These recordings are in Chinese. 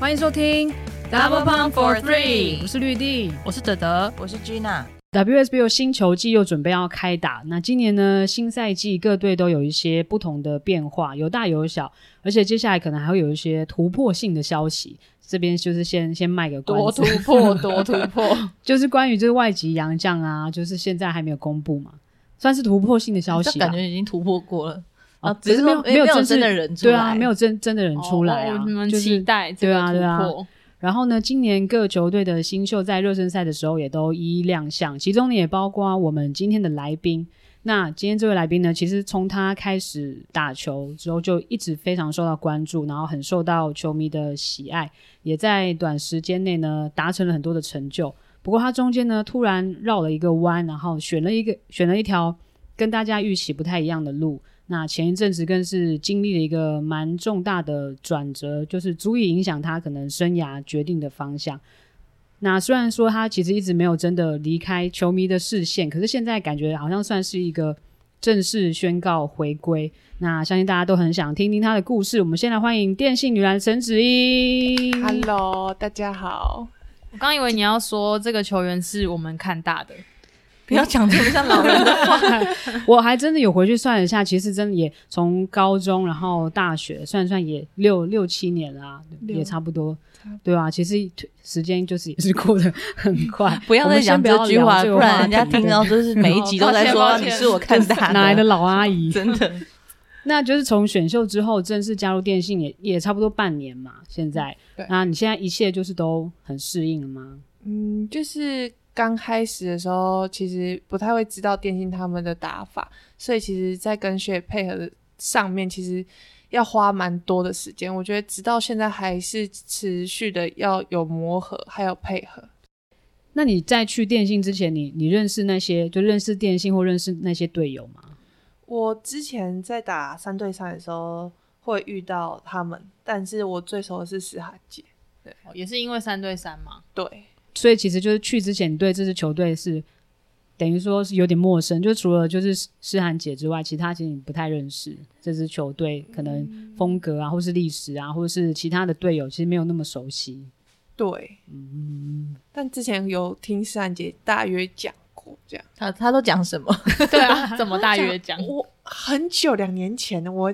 欢迎收听 Double Pump for Three，我是绿地，我是德德，我是 Gina。WSBO 新球季又准备要开打，那今年呢，新赛季各队都有一些不同的变化，有大有小，而且接下来可能还会有一些突破性的消息。这边就是先先卖个关子，多突破，多突破，就是关于这个外籍洋将啊，就是现在还没有公布嘛，算是突破性的消息，感觉已经突破过了啊，只是没有没有真正的人出来，对啊，没有真真的人出来啊，就是期待对啊，对啊。然后呢，今年各球队的新秀在热身赛的时候也都一一亮相，其中呢也包括我们今天的来宾。那今天这位来宾呢，其实从他开始打球之后，就一直非常受到关注，然后很受到球迷的喜爱，也在短时间内呢达成了很多的成就。不过他中间呢突然绕了一个弯，然后选了一个选了一条跟大家预期不太一样的路。那前一阵子更是经历了一个蛮重大的转折，就是足以影响他可能生涯决定的方向。那虽然说他其实一直没有真的离开球迷的视线，可是现在感觉好像算是一个正式宣告回归。那相信大家都很想听听他的故事。我们先来欢迎电信女篮陈芷英。Hello，大家好。我刚以为你要说这个球员是我们看大的。不要讲这么像老人的话，我还真的有回去算了一下，其实真的也从高中然后大学算算也六六七年啦、啊，也差不多，对啊，其实时间就是也是过得很快。不要再讲这句话，不然人家听到就是每一集都在说你是我看大的。哪来的老阿姨，真的。那就是从选秀之后正式加入电信也也差不多半年嘛，现在，那你现在一切就是都很适应了吗？嗯，就是。刚开始的时候，其实不太会知道电信他们的打法，所以其实，在跟学配合的上面，其实要花蛮多的时间。我觉得直到现在还是持续的要有磨合，还有配合。那你在去电信之前，你你认识那些就认识电信或认识那些队友吗？我之前在打三对三的时候会遇到他们，但是我最熟的是诗涵姐，对，也是因为三对三嘛，对。所以其实就是去之前，你对这支球队是等于说是有点陌生，就除了就是诗涵姐之外，其他其实你不太认识这支球队，可能风格啊，或是历史啊，或者是其他的队友，其实没有那么熟悉。对，嗯，但之前有听诗涵姐大约讲过，这样他他都讲什么？对啊，怎么大约讲？我很久两年前我，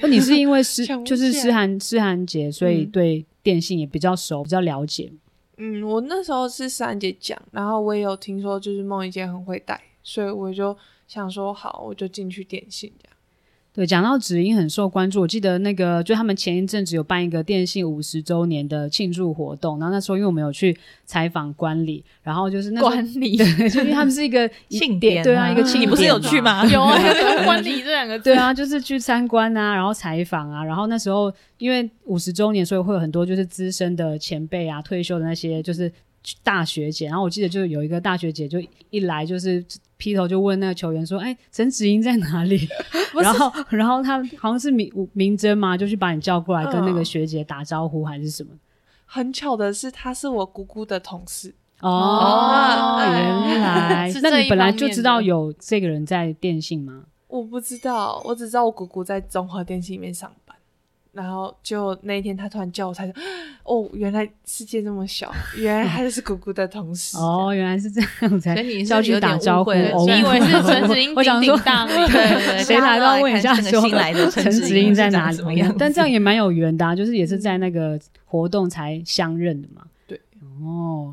那你是因为诗 就是诗涵诗涵姐，所以对电信也比较熟，比较了解。嗯，我那时候是诗涵姐讲，然后我也有听说，就是梦怡姐很会带，所以我就想说好，我就进去点心这样。对，讲到芷英很受关注，我记得那个就他们前一阵子有办一个电信五十周年的庆祝活动，然后那时候因为我们有去采访管理，然后就是那管理，对，就因为他们是一个 庆典，对啊，一个庆典，你不是有去吗？有啊，有管理这两个字，对啊，就是去参观啊，然后采访啊，然后那时候因为五十周年，所以会有很多就是资深的前辈啊，退休的那些就是。大学姐，然后我记得就有一个大学姐，就一来就是劈头就问那个球员说：“哎，陈子英在哪里？” 然后，然后他好像是明明真嘛，就去把你叫过来跟那个学姐打招呼还是什么？很巧的是，他是我姑姑的同事哦，原来那你本来就知道有这个人在电信吗？我不知道，我只知道我姑姑在中华电信里面上班。然后就那一天，他突然叫我，他说：“哦，原来世界这么小，原来他就是姑姑的同事。”哦，原来是这样才。跟你是有点误会了，我以为是陈子英。我想说，对对，谁来到问一下，说新来的 陈子英在哪里？但这样也蛮有缘的，就是也是在那个活动才相认的嘛。对，哦，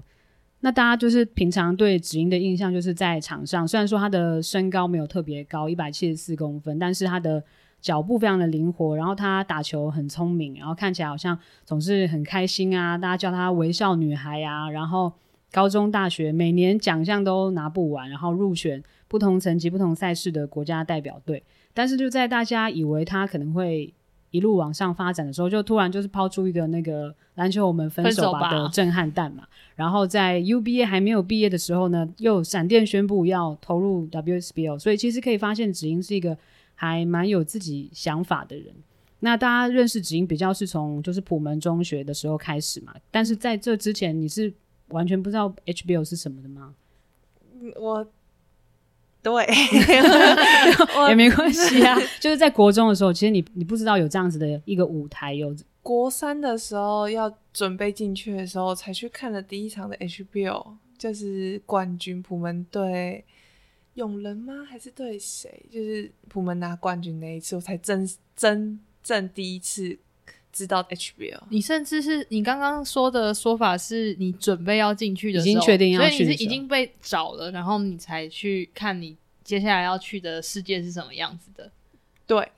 那大家就是平常对子英的印象，就是在场上，虽然说他的身高没有特别高，一百七十四公分，但是他的。脚步非常的灵活，然后她打球很聪明，然后看起来好像总是很开心啊，大家叫她微笑女孩啊。然后高中、大学每年奖项都拿不完，然后入选不同层级、不同赛事的国家代表队。但是就在大家以为她可能会一路往上发展的时候，就突然就是抛出一个那个篮球我们分手吧的震撼弹嘛。然后在 UBA 还没有毕业的时候呢，又闪电宣布要投入 WSBL，所以其实可以发现芷英是一个。还蛮有自己想法的人，那大家认识子英比较是从就是普门中学的时候开始嘛，但是在这之前你是完全不知道 HBO 是什么的吗？我，对，也没关系啊，就是在国中的时候，其实你你不知道有这样子的一个舞台，有国三的时候要准备进去的时候，才去看了第一场的 HBO，就是冠军普门对永仁吗？还是对谁？就是普门拿冠军那一次，我才真真正第一次知道 HBO。你甚至是你刚刚说的说法，是你准备要进去的时候，已经确定要去，所以你是已经被找了，然后你才去看你接下来要去的世界是什么样子的。对。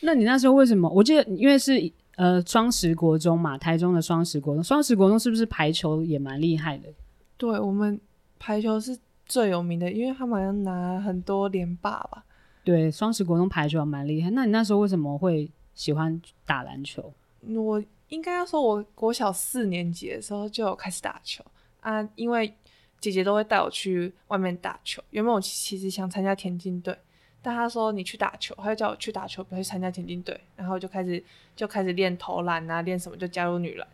那你那时候为什么？我记得因为是呃双十国中嘛，台中的双十国中，双十国中是不是排球也蛮厉害的？对，我们排球是最有名的，因为他们好像拿很多连霸吧。对，双十国中排球蛮厉害。那你那时候为什么会喜欢打篮球？我应该要说，我国小四年级的时候就有开始打球啊，因为姐姐都会带我去外面打球。原本我其实想参加田径队。但她说你去打球，她就叫我去打球，不要去参加田径队，然后就开始就开始练投篮啊，练什么就加入女篮。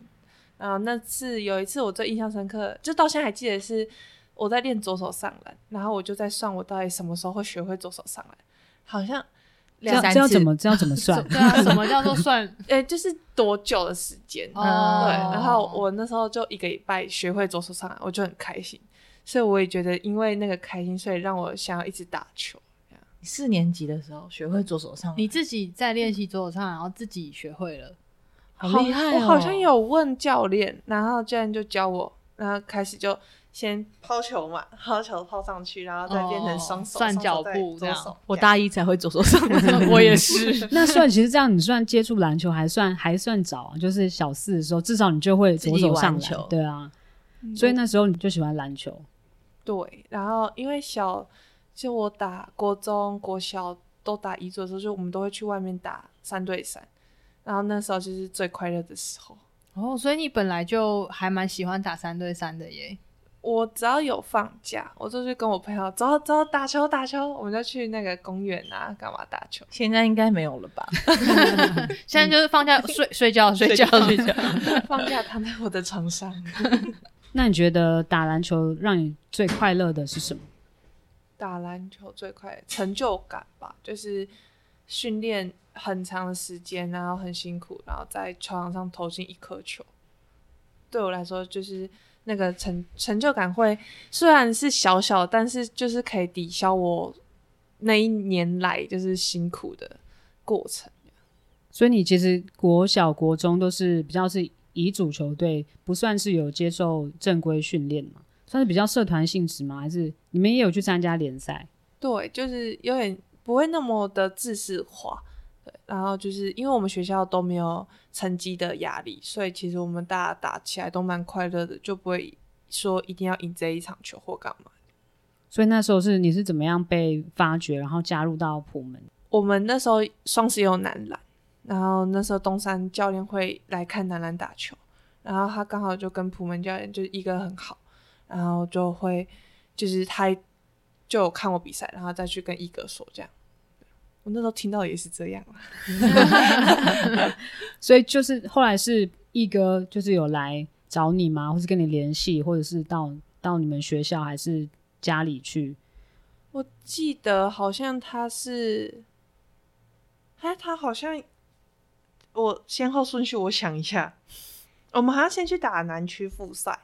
然后那次有一次我最印象深刻，就到现在还记得是我在练左手上篮，然后我就在算我到底什么时候会学会左手上篮，好像两三次。这要怎么这要怎么算？对啊，什么叫做算？诶、欸，就是多久的时间？哦，对。然后我那时候就一个礼拜学会左手上篮，我就很开心，所以我也觉得因为那个开心，所以让我想要一直打球。四年级的时候学会左手上篮，你自己在练习左手上篮，然后自己学会了，好厉害哦！我好像有问教练，然后教练就教我，然后开始就先抛球嘛，抛球抛上去，然后再变成双手算脚步这样。我大一才会左手上 篮，我也是。那算其实这样，你算接触篮球还算还算早啊，就是小四的时候，至少你就会左手上球。对啊，所以那时候你就喜欢篮球。对，然后因为小。就我打国中、国小都打乙组的时候，就我们都会去外面打三对三，然后那时候就是最快乐的时候。哦，所以你本来就还蛮喜欢打三对三的耶。我只要有放假，我就去跟我朋友走走打球打球，我们就去那个公园啊，干嘛打球？现在应该没有了吧？现在就是放假睡睡觉睡觉睡觉，放假躺在我的床上。那你觉得打篮球让你最快乐的是什么？打篮球最快成就感吧，就是训练很长的时间，然后很辛苦，然后在球场上投进一颗球。对我来说，就是那个成成就感会虽然是小小，但是就是可以抵消我那一年来就是辛苦的过程。所以你其实国小、国中都是比较是乙组球队，不算是有接受正规训练嘛？算是比较社团性质吗？还是你们也有去参加联赛？对，就是有点不会那么的制式化。对，然后就是因为我们学校都没有成绩的压力，所以其实我们大家打起来都蛮快乐的，就不会说一定要赢这一场球或干嘛。所以那时候是你是怎么样被发掘，然后加入到普门？我们那时候双十也有男篮，然后那时候东山教练会来看男篮打球，然后他刚好就跟普门教练就是一个很好。然后就会，就是他就有看我比赛，然后再去跟一哥说这样。我那时候听到也是这样 所以就是后来是一哥就是有来找你吗？或是跟你联系，或者是到到你们学校还是家里去？我记得好像他是，哎，他好像我先后顺序，我想一下，我们好像先去打南区复赛。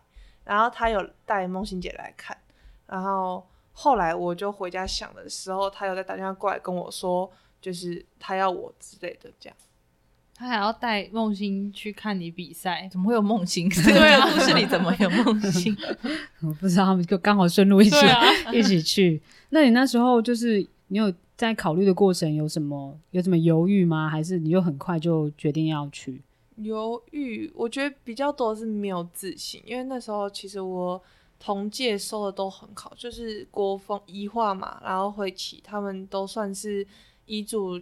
然后他有带梦欣姐来看，然后后来我就回家想的时候，他有在打电话过来跟我说，就是他要我之类的这样。他还要带梦欣去看你比赛，怎么会有梦欣？对啊，故事里怎么有梦欣？我不知道，他们就刚好顺路一起、啊、一起去。那你那时候就是你有在考虑的过程有什么有什么犹豫吗？还是你就很快就决定要去？犹豫，我觉得比较多的是没有自信，因为那时候其实我同届收的都很好，就是国风、一画嘛，然后会齐，他们都算是乙组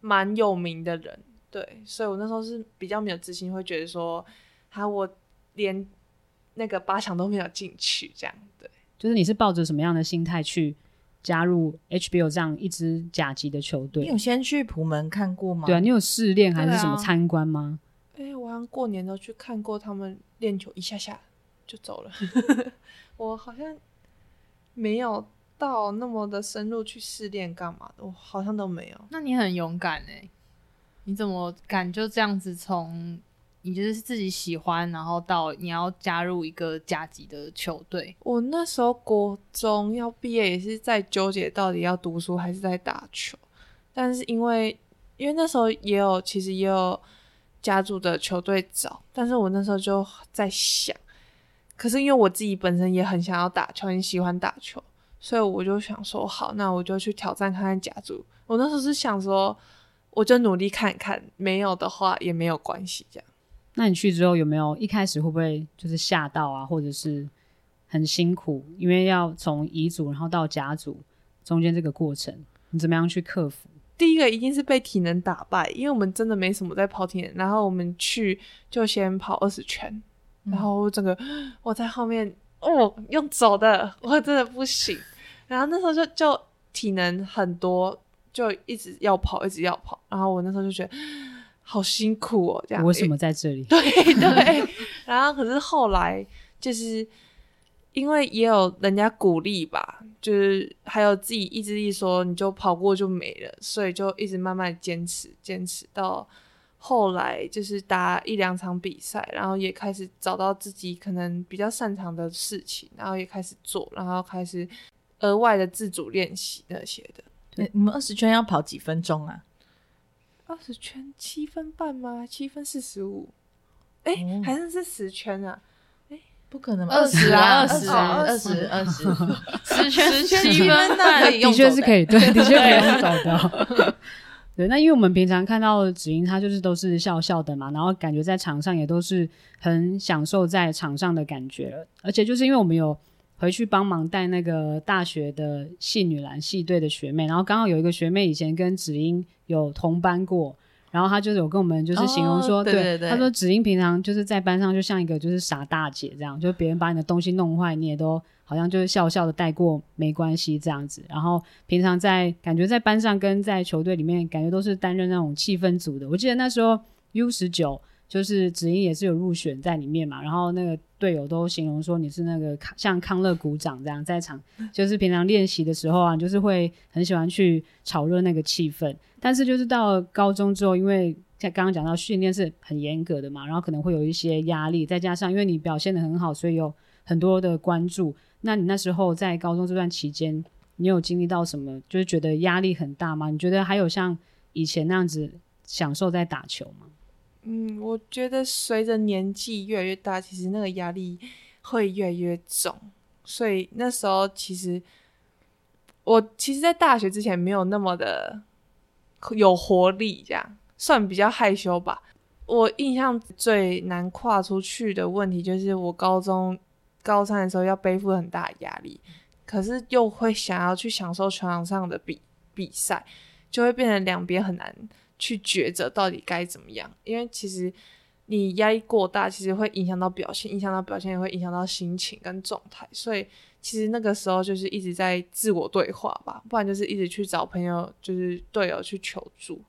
蛮有名的人，对，所以我那时候是比较没有自信，会觉得说，哈，我连那个八强都没有进去，这样，对，就是你是抱着什么样的心态去加入 HBO 这样一支甲级的球队？你有先去普门看过吗？对啊，你有试练还是什么参观吗？哎、欸，我好像过年都去看过他们练球，一下下就走了。我好像没有到那么的深入去试练干嘛的，我好像都没有。那你很勇敢哎，你怎么敢就这样子从你就是自己喜欢，然后到你要加入一个甲级的球队？我那时候国中要毕业，也是在纠结到底要读书还是在打球。但是因为因为那时候也有其实也有家族的球队找，但是我那时候就在想，可是因为我自己本身也很想要打球，很喜欢打球，所以我就想说好，那我就去挑战看看甲组。我那时候是想说，我就努力看看，没有的话也没有关系，这样。那你去之后有没有一开始会不会就是吓到啊，或者是很辛苦？因为要从乙组然后到甲组中间这个过程，你怎么样去克服？第一个一定是被体能打败，因为我们真的没什么在跑体能，然后我们去就先跑二十圈，嗯、然后我整个我在后面哦用走的，我真的不行。然后那时候就就体能很多，就一直要跑，一直要跑。然后我那时候就觉得。好辛苦哦，这样。为什么在这里？对对。然后可是后来就是因为也有人家鼓励吧，就是还有自己意志力，说你就跑过就没了，所以就一直慢慢坚持，坚持到后来就是打一两场比赛，然后也开始找到自己可能比较擅长的事情，然后也开始做，然后开始额外的自主练习那些的。对，你们二十圈要跑几分钟啊？二十圈七分半吗？七分四十五？哎，还是是十圈啊？哎，不可能吧？二十啊，二十，二十，二十，十圈十圈七分半，的确是可以，对，的确可以用走的。对，那因为我们平常看到子英，她就是都是笑笑的嘛，然后感觉在场上也都是很享受在场上的感觉，而且就是因为我们有。回去帮忙带那个大学的系女篮系队的学妹，然后刚好有一个学妹以前跟子英有同班过，然后她就是有跟我们就是形容说，哦、对，对，对，对，她说子英平常就是在班上就像一个就是傻大姐这样，就别人把你的东西弄坏，你也都好像就是笑笑的带过没关系这样子，然后平常在感觉在班上跟在球队里面感觉都是担任那种气氛组的，我记得那时候 U 十九。就是子英也是有入选在里面嘛，然后那个队友都形容说你是那个像康乐鼓掌这样在场，就是平常练习的时候啊，就是会很喜欢去炒热那个气氛。但是就是到了高中之后，因为像刚刚讲到训练是很严格的嘛，然后可能会有一些压力，再加上因为你表现的很好，所以有很多的关注。那你那时候在高中这段期间，你有经历到什么？就是觉得压力很大吗？你觉得还有像以前那样子享受在打球吗？嗯，我觉得随着年纪越来越大，其实那个压力会越来越重。所以那时候其实我其实，在大学之前没有那么的有活力，这样算比较害羞吧。我印象最难跨出去的问题，就是我高中高三的时候要背负很大的压力，可是又会想要去享受球场上的比比赛，就会变成两边很难。去抉择到底该怎么样，因为其实你压力过大，其实会影响到表现，影响到表现也会影响到心情跟状态，所以其实那个时候就是一直在自我对话吧，不然就是一直去找朋友，就是队友去求助。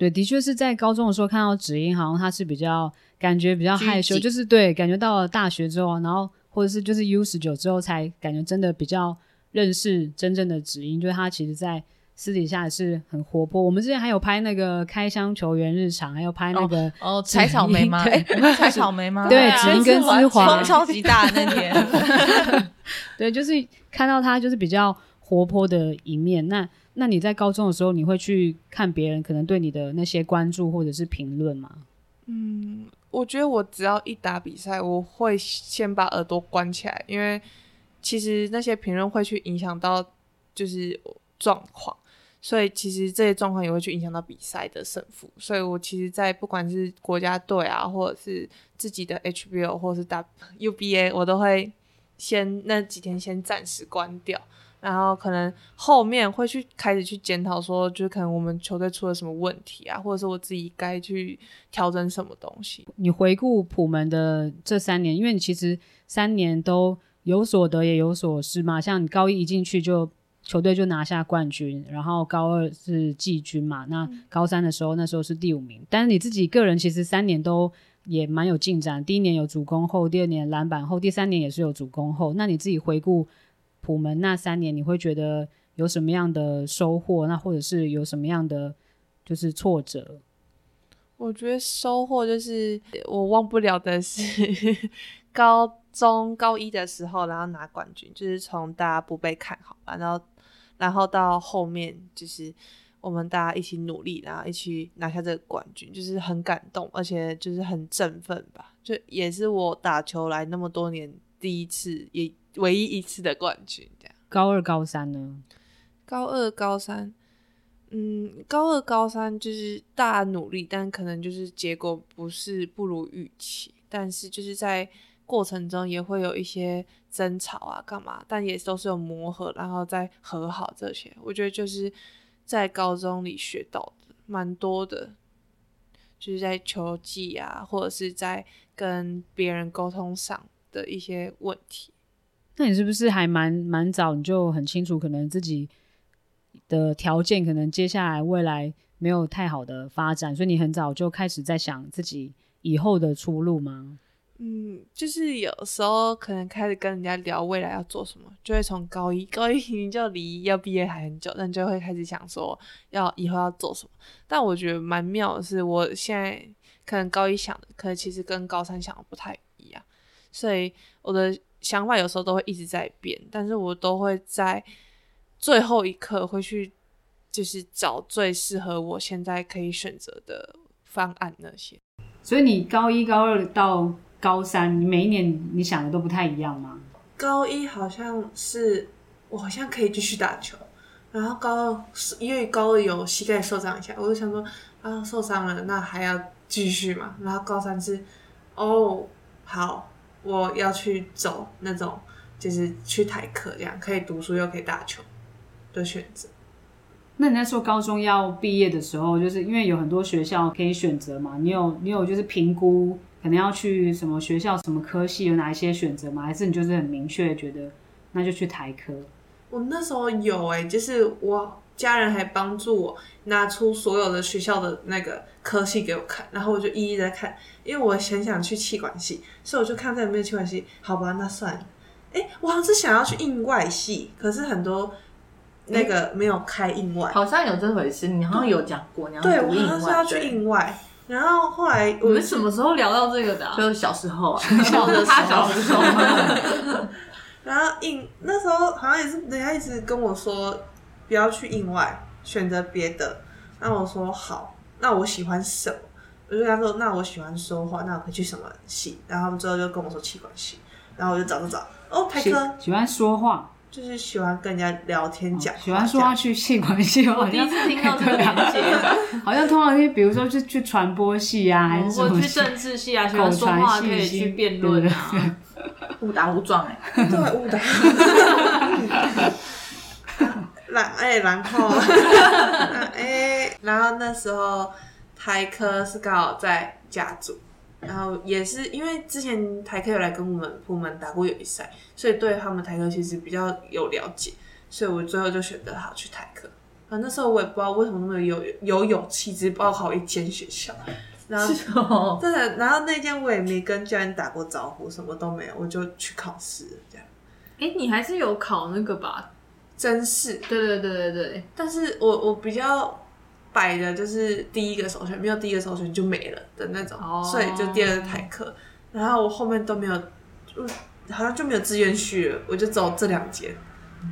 对，的确是在高中的时候看到子英，好像他是比较感觉比较害羞，就是对，感觉到了大学之后，然后或者是就是 U 十九之后才感觉真的比较认识真正的子英，就是他其实在。私底下也是很活泼。我们之前还有拍那个开箱球员日常，还有拍那个哦，采、哦、草莓吗？对，采草莓吗？对，子英跟姿华，风超级大那天。对，就是看到他就是比较活泼的一面。那那你在高中的时候，你会去看别人可能对你的那些关注或者是评论吗？嗯，我觉得我只要一打比赛，我会先把耳朵关起来，因为其实那些评论会去影响到就是状况。所以其实这些状况也会去影响到比赛的胜负，所以我其实，在不管是国家队啊，或者是自己的 HBL 或者是 WBA，我都会先那几天先暂时关掉，然后可能后面会去开始去检讨，说就是可能我们球队出了什么问题啊，或者是我自己该去调整什么东西。你回顾普门的这三年，因为你其实三年都有所得也有所失嘛，像你高一一进去就。球队就拿下冠军，然后高二是季军嘛，那高三的时候那时候是第五名。但是你自己个人其实三年都也蛮有进展，第一年有主攻后，第二年篮板后，第三年也是有主攻后。那你自己回顾普门那三年，你会觉得有什么样的收获？那或者是有什么样的就是挫折？我觉得收获就是我忘不了的是高中高一的时候，然后拿冠军，就是从大家不被看好，然后然后到后面就是我们大家一起努力，然后一起拿下这个冠军，就是很感动，而且就是很振奋吧，就也是我打球来那么多年第一次，也唯一一次的冠军。这样，高二高三呢？高二高三。嗯，高二、高三就是大努力，但可能就是结果不是不如预期，但是就是在过程中也会有一些争吵啊，干嘛，但也都是有磨合，然后再和好这些。我觉得就是在高中里学到的蛮多的，就是在球技啊，或者是在跟别人沟通上的一些问题。那你是不是还蛮蛮早你就很清楚，可能自己的条件可能接下来未来没有太好的发展，所以你很早就开始在想自己以后的出路吗？嗯，就是有时候可能开始跟人家聊未来要做什么，就会从高一，高一你就离要毕业还很久，但就会开始想说要以后要做什么。但我觉得蛮妙的是，我现在可能高一想的，可能其实跟高三想的不太一样，所以我的想法有时候都会一直在变，但是我都会在。最后一刻会去，就是找最适合我现在可以选择的方案那些。所以你高一、高二到高三，你每一年你想的都不太一样吗？高一好像是我好像可以继续打球，然后高二因为高二有膝盖受伤一下，我就想说啊受伤了，那还要继续嘛？然后高三是哦好，我要去走那种就是去台科这样，可以读书又可以打球。的选择。那你在说高中要毕业的时候，就是因为有很多学校可以选择嘛？你有你有就是评估可能要去什么学校、什么科系，有哪一些选择吗？还是你就是很明确觉得那就去台科？我那时候有哎、欸，就是我家人还帮助我拿出所有的学校的那个科系给我看，然后我就一一在看，因为我很想去气管系，所以我就看在有没有企管系。好吧，那算了。哎、欸，我好像是想要去应外系，可是很多。那个没有开应外，好像有这回事，你好像有讲过，你要对，我好像是要去应外，然后后来我们什么时候聊到这个的？就是小时候啊，小的 他小时候，然后应那时候好像也是人家一直跟我说不要去应外，选择别的。那我说好，那我喜欢什么？我就跟他说，那我喜欢说话，那我可以去什么系？然后他们之后就跟我说气管系，然后我就找找找，哦，台科喜欢说话。就是喜欢跟人家聊天讲、哦，喜欢说话去气管系。我第一次听到这个了解，好像通常去，比如说去去传播系啊，还是什么去政治系啊，喜欢说话可以去辩论啊，误打误撞哎，对，误打。然哎，然后 哎，然后那时候台科是刚好在甲组。然后也是因为之前台科有来跟我们部门打过友谊赛，所以对他们台科其实比较有了解，所以我最后就选择好去台科。啊，那时候我也不知道为什么那么有有勇气，只报考一间学校。然后真的，然后那间我也没跟教练打过招呼，什么都没有，我就去考试这样。哎，你还是有考那个吧？甄试。对对对对对。但是我我比较。摆的就是第一个首选，没有第一个首选就没了的那种，oh. 所以就第二个台课，然后我后面都没有，就好像就没有志愿序了，我就走这两间。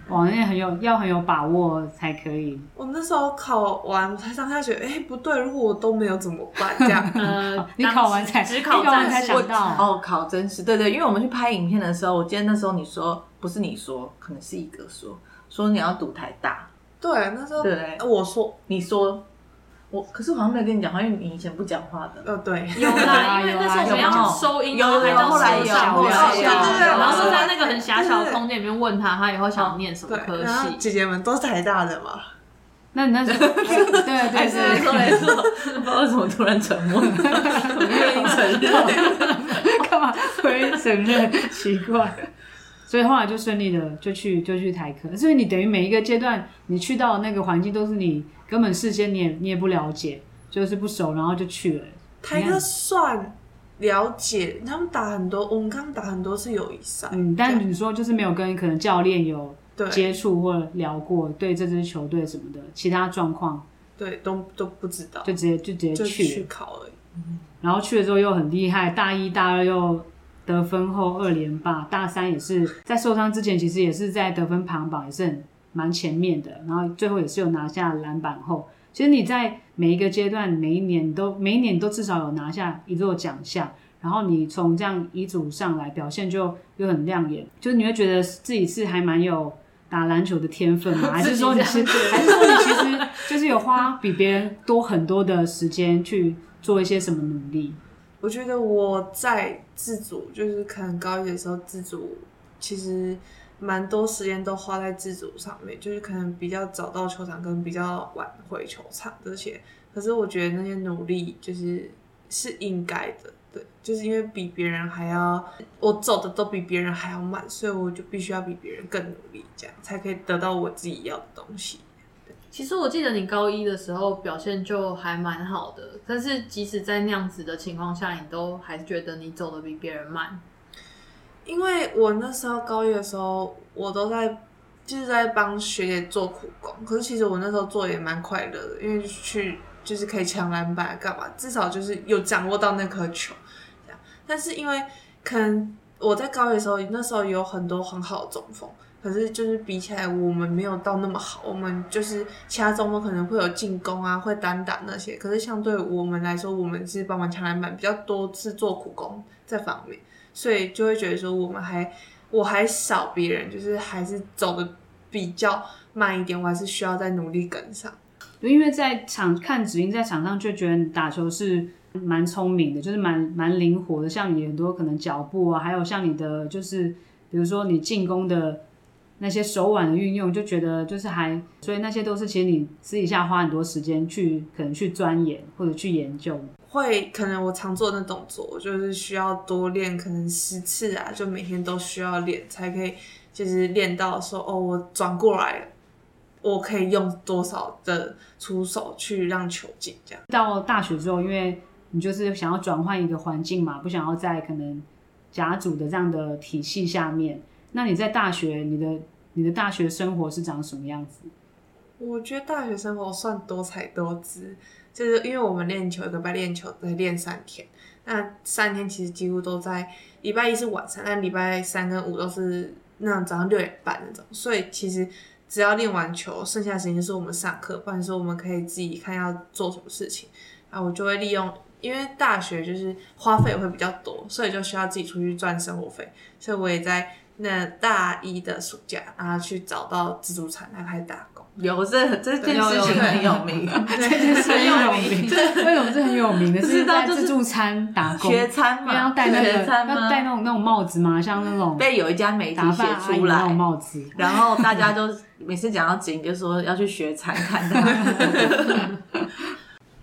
哇，那很有要很有把握才可以。我那时候考完，才上大学，哎，不对，如果我都没有怎么办？这样，呃，你考完才只考完才想到哦，考真是对对，因为我们去拍影片的时候，我记得那时候你说不是你说，可能是一个说说你要读台大。对，那时候对，我说，你说，我可是我好像没有跟你讲话，因为你以前不讲话的。呃，对，有啦，因为那时候我们要收音，然后还到手上，对对对，然后是在那个很狭小的空间里面问他，他以后想念什么科系。姐姐们都是台大的嘛？那你那时候对对 对，没错没错，不知道为什么突然沉默，不愿意承认，干嘛不愿意承认？奇怪。所以后来就顺利的就去就去台科，所以你等于每一个阶段你去到那个环境都是你根本事先你也你也不了解，就是不熟，然后就去了。台科算了解，他们打很多，我们刚刚打很多次友谊赛。嗯，但你说就是没有跟可能教练有接触或聊过对这支球队什么的其他状况，对，都都不知道，就直接就直接去去考而已。然后去了之后又很厉害，大一大二又得分后二连霸，大三也是在受伤之前，其实也是在得分排行榜也是很蛮前面的，然后最后也是有拿下篮板后。其实你在每一个阶段，每一年都每一年都至少有拿下一座奖项，然后你从这样一组上来，表现就又很亮眼，就是你会觉得自己是还蛮有打篮球的天分吗？还是说你是，还是说你其实就是有花比别人多很多的时间去做一些什么努力？我觉得我在自主，就是可能高一的时候自主，其实蛮多时间都花在自主上面，就是可能比较早到球场，跟比较晚回球场这些。可是我觉得那些努力就是是应该的，对，就是因为比别人还要，我走的都比别人还要慢，所以我就必须要比别人更努力，这样才可以得到我自己要的东西。其实我记得你高一的时候表现就还蛮好的，但是即使在那样子的情况下，你都还是觉得你走的比别人慢。因为我那时候高一的时候，我都在就是在帮学姐做苦工，可是其实我那时候做也蛮快乐的，因为去就是可以抢篮板干嘛，至少就是有掌握到那颗球这样。但是因为可能我在高一的时候，那时候有很多很好的中锋。可是就是比起来，我们没有到那么好。我们就是其他中锋可能会有进攻啊，会单打那些。可是相对我们来说，我们是帮忙抢篮板比较多，是做苦工这方面，所以就会觉得说我们还我还少别人，就是还是走的比较慢一点，我还是需要再努力跟上。因为在场看子英在场上就觉得你打球是蛮聪明的，就是蛮蛮灵活的。像你很多可能脚步啊，还有像你的就是比如说你进攻的。那些手腕的运用，就觉得就是还，所以那些都是其实你私底下花很多时间去可能去钻研或者去研究。会可能我常做的那动作，就是需要多练，可能十次啊，就每天都需要练才可以，就是练到说哦，我转过来，我可以用多少的出手去让球进这样。到大学之后，因为你就是想要转换一个环境嘛，不想要在可能甲组的这样的体系下面。那你在大学，你的你的大学生活是长什么样子？我觉得大学生活算多彩多姿，就是因为我们练球，一个礼拜练球再练三天，那三天其实几乎都在礼拜一是晚上，但礼拜三跟五都是那种早上六点半那种，所以其实只要练完球，剩下的时间是我们上课，或者说我们可以自己看要做什么事情，啊我就会利用。因为大学就是花费会比较多，所以就需要自己出去赚生活费，所以我也在那大一的暑假，然后去找到自助餐，然后开始打工。有这 这件事情很有名，这件事很有名，为什么是很有名的？是在自助餐打工，学餐嘛，要戴那个要戴那种那种帽子吗？像那种被有一家媒体写出来那种帽子，然后大家就 每次讲到景，就说要去学餐看他。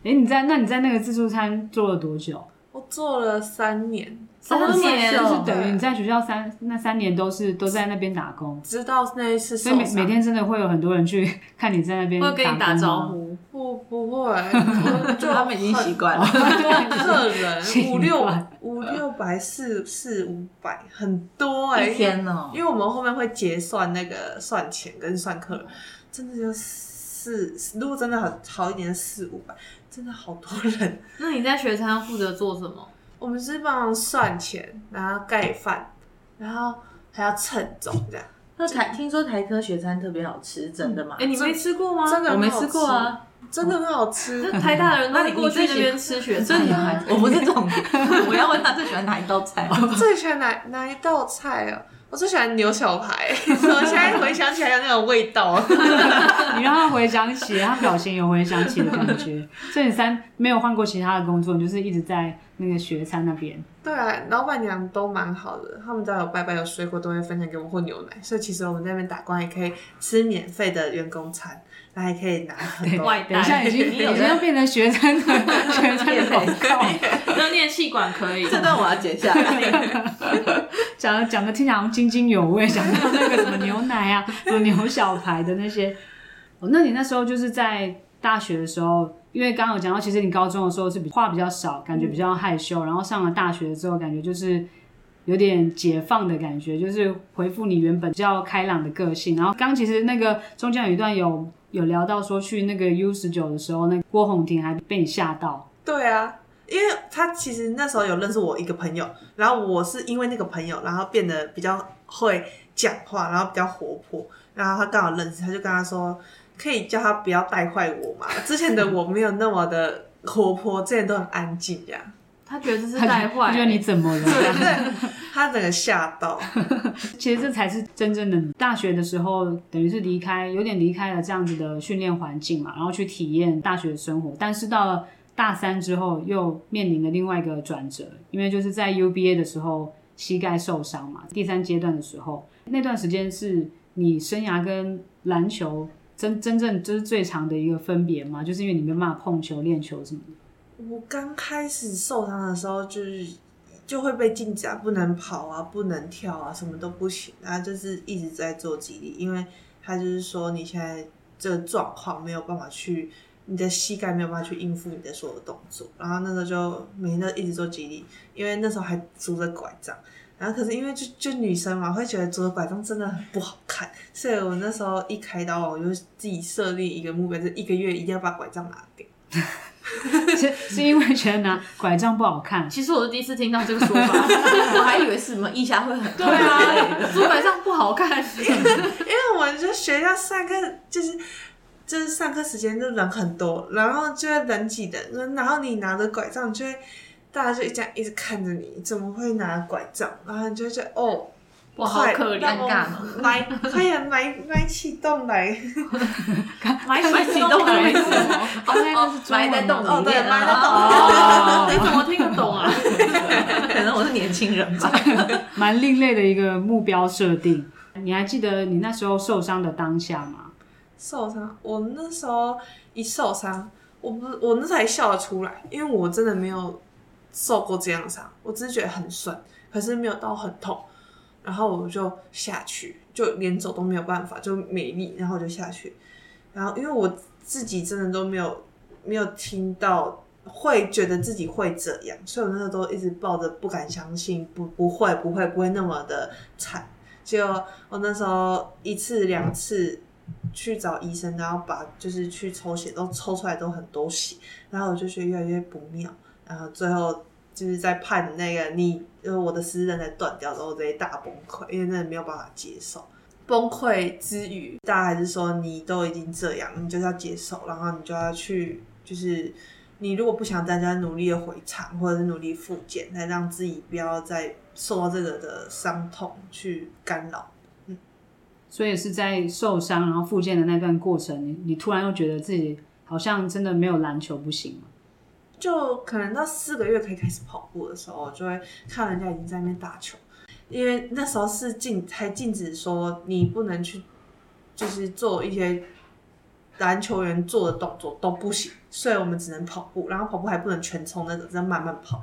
哎，你在那你在那个自助餐做了多久？我做了三年，三年就是等于你在学校三那三年都是都在那边打工，直到那一次，所以每每天真的会有很多人去 看你在那边，会跟你打招呼？不不会，就 他们已经习惯了。客人五六五六百四四五百很多哎，天呐？因为我们后面会结算那个算钱跟算客人，真的就是四，如果真的很好一点四五百。真的好多人。那你在学餐负责做什么？我们是帮忙算钱，然后盖饭，然后还要称重这样。那台听说台科学餐特别好吃，真的吗？哎，你没吃过吗？真的，我没吃过啊，真的很好吃。那台大的人都过去那边吃学餐，我不是重点，我要问他最喜欢哪一道菜。最喜欢哪哪一道菜啊？我最喜欢牛小排，我现在回想起来有那种味道。你让他回想起，他表情有回想起的感觉。所以你三没有换过其他的工作，你就是一直在那个学餐那边。对啊，老板娘都蛮好的，他们只要有拜拜有水果都会分享给我们或牛奶，所以其实我们在那边打工也可以吃免费的员工餐。那还可以拿很多外带，等一下已经已经要变成学餐的学餐的广告。热恋 气管可以，这段我要剪下来。讲讲的听起来好像津津有味，讲到那个什么牛奶啊，什么牛小排的那些。哦，那你那时候就是在大学的时候，因为刚刚有讲到，其实你高中的时候是比话比较少，感觉比较害羞，然后上了大学之后，感觉就是。有点解放的感觉，就是回复你原本比较开朗的个性。然后刚其实那个中间有一段有有聊到说去那个 U 十九的时候，那郭宏婷还被你吓到。对啊，因为他其实那时候有认识我一个朋友，然后我是因为那个朋友，然后变得比较会讲话，然后比较活泼，然后他刚好认识，他就跟他说，可以叫他不要带坏我嘛。之前的我没有那么的活泼，之前都很安静这样。他觉得这是带坏，觉得你怎么了？对对，他整个吓到。其实这才是真正的大学的时候，等于是离开，有点离开了这样子的训练环境嘛，然后去体验大学的生活。但是到了大三之后，又面临了另外一个转折，因为就是在 UBA 的时候膝盖受伤嘛。第三阶段的时候，那段时间是你生涯跟篮球真真正就是最长的一个分别嘛，就是因为你没办法碰球、练球什么的。我刚开始受伤的时候，就是就会被禁止啊，不能跑啊，不能跳啊，什么都不行。然后就是一直在做肌力，因为他就是说你现在这个状况没有办法去，你的膝盖没有办法去应付你的所有动作。然后那时候就每天都一直做肌力，因为那时候还拄着拐杖。然后可是因为就就女生嘛，会觉得拄着拐杖真的很不好看，所以我那时候一开刀，我就自己设立一个目标，就是一个月一定要把拐杖拿掉。是是因为觉得拿拐杖不好看，其实我是第一次听到这个说法，我还以为是什么腋下会很对啊，拄拐杖不好看，因为因为我就学校上课就是就是上课时间就人很多，然后就会人挤人，然后你拿着拐杖就会大家就这样一直看着你，怎么会拿拐杖？然后你就觉得哦。我，好可怜，尴尬！买，快点买买启动来，买买启动来，哦，埋在洞里面埋在洞哦，你怎么听得懂啊？可能我是年轻人吧，蛮另类的一个目标设定。你还记得你那时候受伤的当下吗？受伤，我那时候一受伤，我不，我那时候还笑得出来，因为我真的没有受过这样伤，我只是觉得很酸，可是没有到很痛。然后我就下去，就连走都没有办法，就没力，然后我就下去。然后因为我自己真的都没有没有听到，会觉得自己会这样，所以我那时候都一直抱着不敢相信，不不会不会不会那么的惨。结果我那时候一次两次去找医生，然后把就是去抽血，都抽出来都很多血，然后我就觉得越来越不妙，然后最后。就是在判那个你，就是我的十字韧带断掉之后，直接大崩溃，因为真的没有办法接受。崩溃之余，大家还是说你都已经这样，你就要接受，然后你就要去，就是你如果不想大家努力的回场，或者是努力复健，来让自己不要再受到这个的伤痛去干扰。嗯，所以是在受伤然后复健的那段过程，你你突然又觉得自己好像真的没有篮球不行就可能到四个月可以开始跑步的时候，就会看人家已经在那边打球，因为那时候是禁，还禁止说你不能去，就是做一些篮球员做的动作都不行，所以我们只能跑步，然后跑步还不能全冲那种，只能慢慢跑。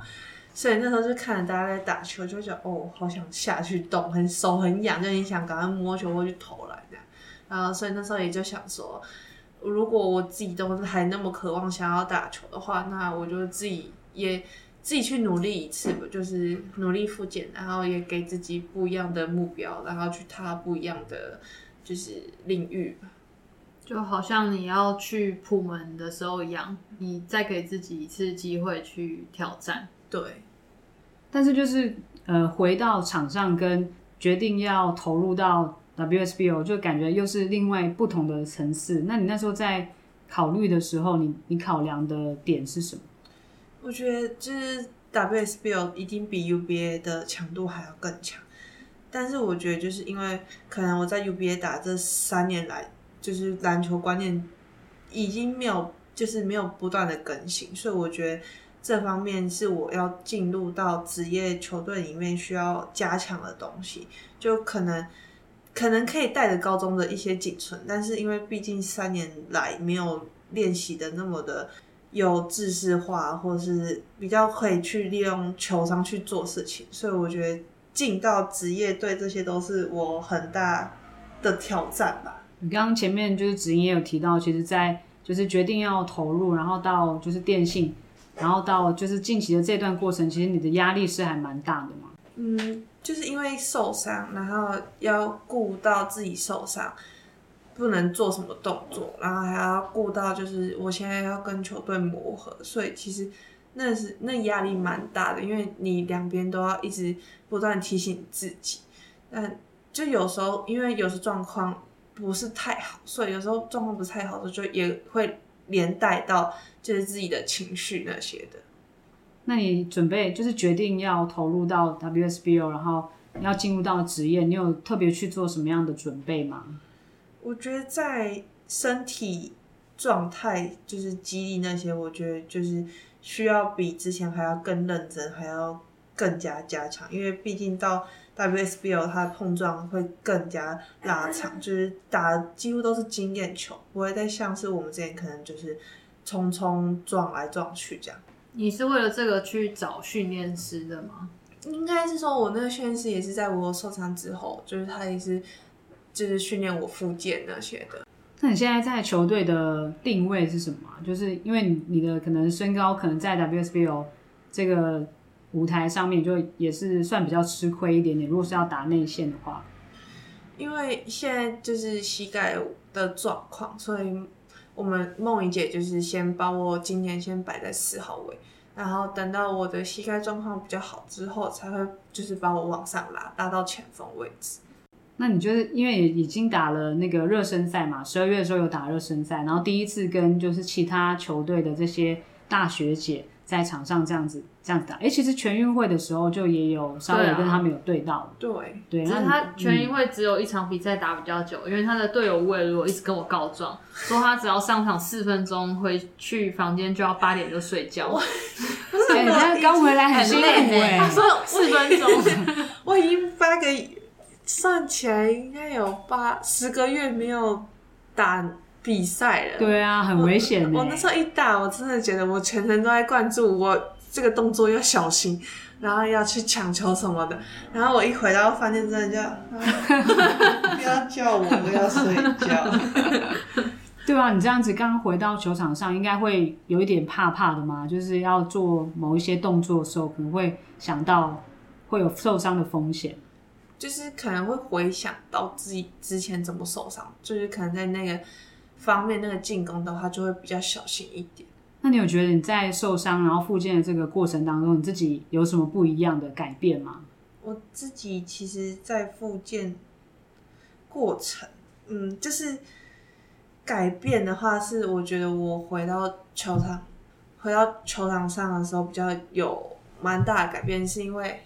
所以那时候就看着大家在打球，就觉得哦，好想下去动，很手很痒，就很想赶快摸球过去投篮这样。然后所以那时候也就想说。如果我自己都还那么渴望想要打球的话，那我就自己也自己去努力一次吧，就是努力复健，然后也给自己不一样的目标，然后去踏不一样的就是领域。就好像你要去普门的时候一样，你再给自己一次机会去挑战。对，但是就是呃，回到场上跟决定要投入到。WSBO，就感觉又是另外不同的层次。那你那时候在考虑的时候，你你考量的点是什么？我觉得就是 WSBO 一定比 UBA 的强度还要更强。但是我觉得就是因为可能我在 UBA 打这三年来，就是篮球观念已经没有，就是没有不断的更新，所以我觉得这方面是我要进入到职业球队里面需要加强的东西，就可能。可能可以带着高中的一些仅存，但是因为毕竟三年来没有练习的那么的有制式化，或者是比较可以去利用球商去做事情，所以我觉得进到职业队这些都是我很大的挑战吧。你刚刚前面就是子英也有提到，其实，在就是决定要投入，然后到就是电信，然后到就是近期的这段过程，其实你的压力是还蛮大的嘛。嗯。就是因为受伤，然后要顾到自己受伤，不能做什么动作，然后还要顾到就是我现在要跟球队磨合，所以其实那是那压力蛮大的，因为你两边都要一直不断提醒自己，但就有时候因为有时状况不是太好，所以有时候状况不是太好的时候，就也会连带到就是自己的情绪那些的。那你准备就是决定要投入到 WSBO，然后要进入到职业，你有特别去做什么样的准备吗？我觉得在身体状态，就是肌力那些，我觉得就是需要比之前还要更认真，还要更加加强。因为毕竟到 WSBO 它的碰撞会更加拉长，就是打几乎都是经验球，不会再像是我们之前可能就是冲冲撞来撞去这样。你是为了这个去找训练师的吗？应该是说，我那个训练师也是在我受伤之后，就是他也是。就是训练我复健那些的。那你现在在球队的定位是什么？就是因为你的可能身高可能在 WSBL 这个舞台上面就也是算比较吃亏一点点。如果是要打内线的话，因为现在就是膝盖的状况，所以我们梦怡姐就是先把我今年先摆在四号位，然后等到我的膝盖状况比较好之后，才会就是把我往上拉，拉到前锋位置。那你就是因为也已经打了那个热身赛嘛，十二月的时候有打热身赛，然后第一次跟就是其他球队的这些大学姐在场上这样子这样子打，哎、欸，其实全运会的时候就也有稍微跟他们有对到，对。对，只是他全运会只有一场比赛打比较久，嗯、因为他的队友魏如果一直跟我告状，说他只要上场四分钟回去房间就要八点就睡觉，哎，他刚回来很辛苦哎，他说四分钟，我已经八个。算起来应该有八十个月没有打比赛了。对啊，很危险。我那时候一打，我真的觉得我全程都在关注我这个动作要小心，然后要去抢球什么的。然后我一回到饭店，真的就、啊、不要叫我，我要睡觉。对啊，你这样子刚回到球场上，应该会有一点怕怕的嘛？就是要做某一些动作的时候，可能会想到会有受伤的风险。就是可能会回想到自己之前怎么受伤，就是可能在那个方面那个进攻的话，就会比较小心一点。那你有觉得你在受伤然后复健的这个过程当中，你自己有什么不一样的改变吗？我自己其实，在复健过程，嗯，就是改变的话，是我觉得我回到球场，回到球场上的时候比较有蛮大的改变，是因为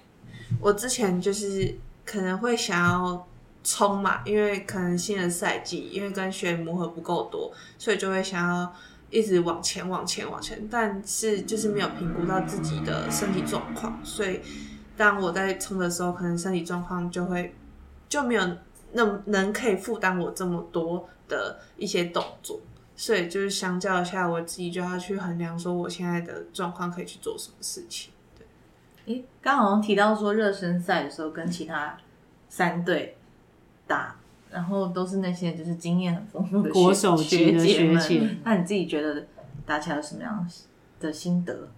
我之前就是。可能会想要冲嘛，因为可能新的赛季，因为跟学员磨合不够多，所以就会想要一直往前、往前、往前。但是就是没有评估到自己的身体状况，所以当我在冲的时候，可能身体状况就会就没有那么能可以负担我这么多的一些动作，所以就是相较一下，我自己就要去衡量说我现在的状况可以去做什么事情。对诶，刚好像提到说热身赛的时候跟其他三队打，然后都是那些就是经验很丰富的 国手级的学姐。那你自己觉得打起来有什么样的心得？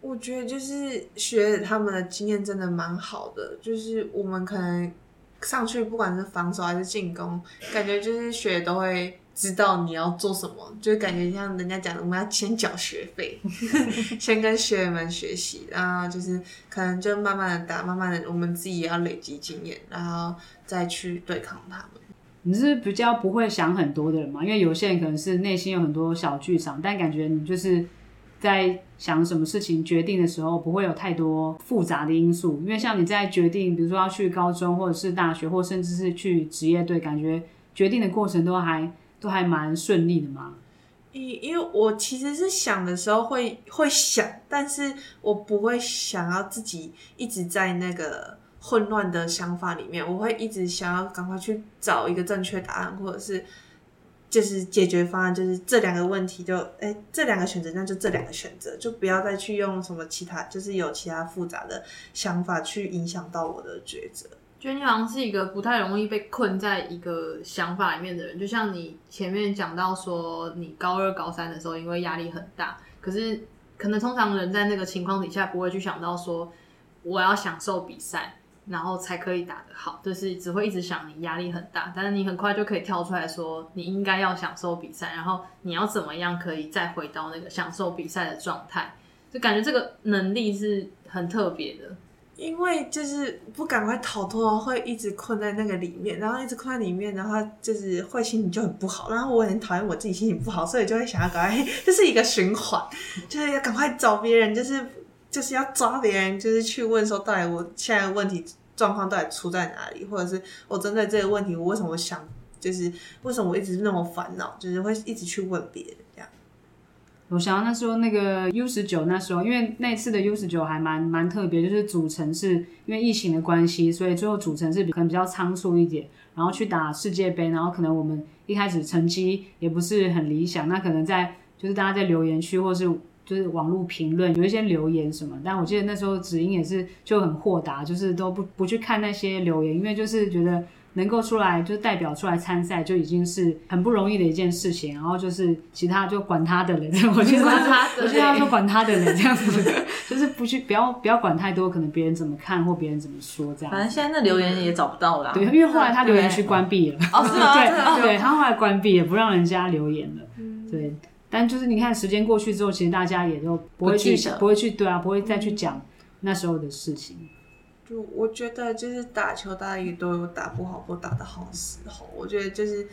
我觉得就是学他们的经验真的蛮好的，就是我们可能上去不管是防守还是进攻，感觉就是学都会。知道你要做什么，就感觉像人家讲的，我们要先缴学费，先跟学员们学习，然后就是可能就慢慢的打，慢慢的我们自己也要累积经验，然后再去对抗他们。你是比较不会想很多的人嘛？因为有些人可能是内心有很多小剧场，但感觉你就是在想什么事情决定的时候，不会有太多复杂的因素。因为像你在决定，比如说要去高中或者是大学，或甚至是去职业队，感觉决定的过程都还。都还蛮顺利的嘛。因因为我其实是想的时候会会想，但是我不会想要自己一直在那个混乱的想法里面，我会一直想要赶快去找一个正确答案，或者是就是解决方案，就是这两个问题就哎这两个选择，那就这两个选择，就不要再去用什么其他，就是有其他复杂的想法去影响到我的抉择。觉得你好像是一个不太容易被困在一个想法里面的人，就像你前面讲到说，你高二、高三的时候因为压力很大，可是可能通常人在那个情况底下不会去想到说我要享受比赛，然后才可以打得好，就是只会一直想你压力很大，但是你很快就可以跳出来说你应该要享受比赛，然后你要怎么样可以再回到那个享受比赛的状态，就感觉这个能力是很特别的。因为就是不赶快逃脱，会一直困在那个里面，然后一直困在里面，然后就是会心情就很不好。然后我很讨厌我自己心情不好，所以就会想要赶快，这是一个循环，就是要赶快找别人，就是就是要抓别人，就是去问说到底我现在问题状况到底出在哪里，或者是我针对这个问题，我为什么想，就是为什么我一直那么烦恼，就是会一直去问别人。我想到那时候那个 U 十九，那时候因为那次的 U 十九还蛮蛮特别，就是组成是因为疫情的关系，所以最后组成是可能比较仓促一点，然后去打世界杯，然后可能我们一开始成绩也不是很理想，那可能在就是大家在留言区或是就是网络评论有一些留言什么，但我记得那时候子英也是就很豁达，就是都不不去看那些留言，因为就是觉得。能够出来就代表出来参赛就已经是很不容易的一件事情，然后就是其他就管他的人，我觉得他，我觉得他说管他的人这样子，就是不去不要不要管太多，可能别人怎么看或别人怎么说这样。反正现在那留言也找不到了。对，因为后来他留言区关闭了。哦，是吗？对对，他后来关闭也，不让人家留言了。对，但就是你看时间过去之后，其实大家也都不会去不会去对啊，不会再去讲那时候的事情。就我觉得，就是打球，大家也都有打不好或打得好时候。我觉得就是，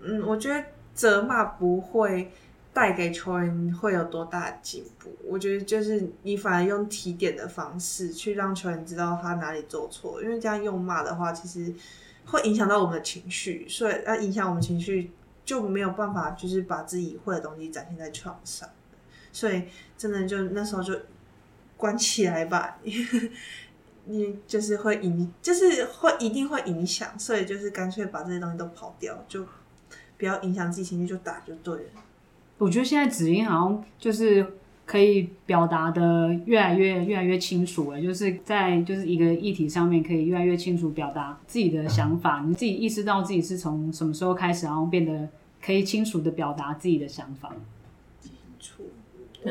嗯，我觉得责骂不会带给球员会有多大的进步。我觉得就是你反而用提点的方式去让球员知道他哪里做错，因为这样用骂的话，其实会影响到我们的情绪，所以要影响我们情绪就没有办法，就是把自己会的东西展现在场上。所以真的就那时候就关起来吧。你就是会影，就是会一定会影响，所以就是干脆把这些东西都跑掉，就不要影响自己情绪，就打就对了。我觉得现在子音好像就是可以表达的越来越越来越清楚了，就是在就是一个议题上面可以越来越清楚表达自己的想法。你自己意识到自己是从什么时候开始，然后变得可以清楚的表达自己的想法。清楚，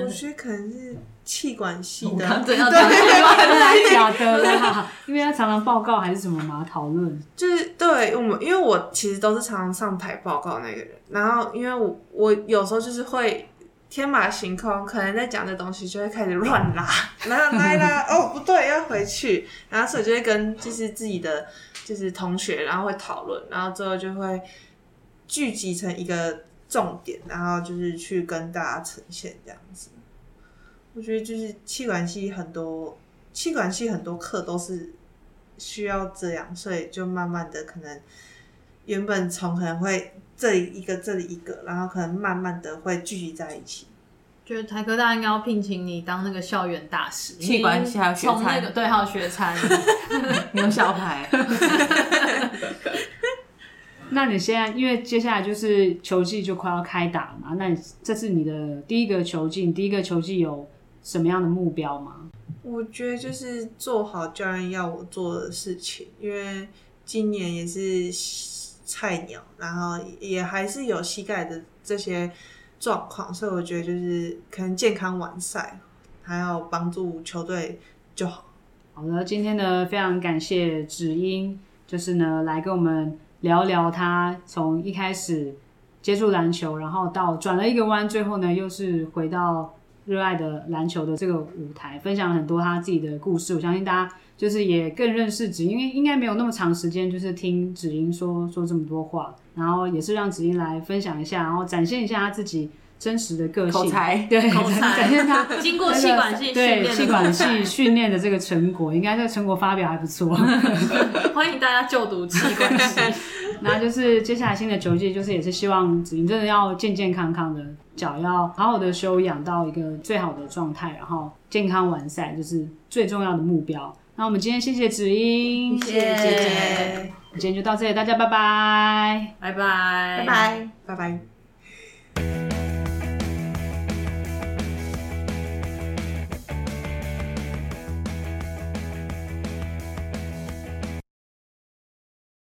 我觉得可能是。气管系的，对，假的？啦，因为他常常报告还是什么嘛，讨论。就是对我们，因为我其实都是常常上台报告那个人，然后因为我我有时候就是会天马行空，可能在讲的东西就会开始乱拉，然后来啦，哦不对，要回去，然后所以就会跟就是自己的就是同学，然后会讨论，然后最后就会聚集成一个重点，然后就是去跟大家呈现这样子。我觉得就是气管系很多，气管系很多课都是需要这样，所以就慢慢的可能原本从可能会这里一个这里一个，然后可能慢慢的会聚集在一起。觉得台科大应该要聘请你当那个校园大使，气管系还有学餐，那个对，还有学餐，你有小孩。那你现在因为接下来就是球季就快要开打了嘛，那你这是你的第一个球季，第一个球季有什么样的目标吗？我觉得就是做好教练要我做的事情，因为今年也是菜鸟，然后也还是有膝盖的这些状况，所以我觉得就是可能健康完赛，还要帮助球队就好。好的，今天呢非常感谢芷英，就是呢来跟我们聊聊他从一开始接触篮球，然后到转了一个弯，最后呢又是回到。热爱的篮球的这个舞台，分享了很多他自己的故事。我相信大家就是也更认识子英，因为应该没有那么长时间，就是听子英说说这么多话，然后也是让子英来分享一下，然后展现一下他自己真实的个性，口才 对，口才展现他 经过气管系对气管系训练的这个成果，应该这个成果发表还不错。欢迎大家就读气管系。那就是接下来新的球季，就是也是希望子英真的要健健康康的，脚要好好的休养到一个最好的状态，然后健康完赛就是最重要的目标。那我们今天谢谢子英，谢谢姐姐，今天就到这里，大家拜拜，拜拜，拜拜，拜拜。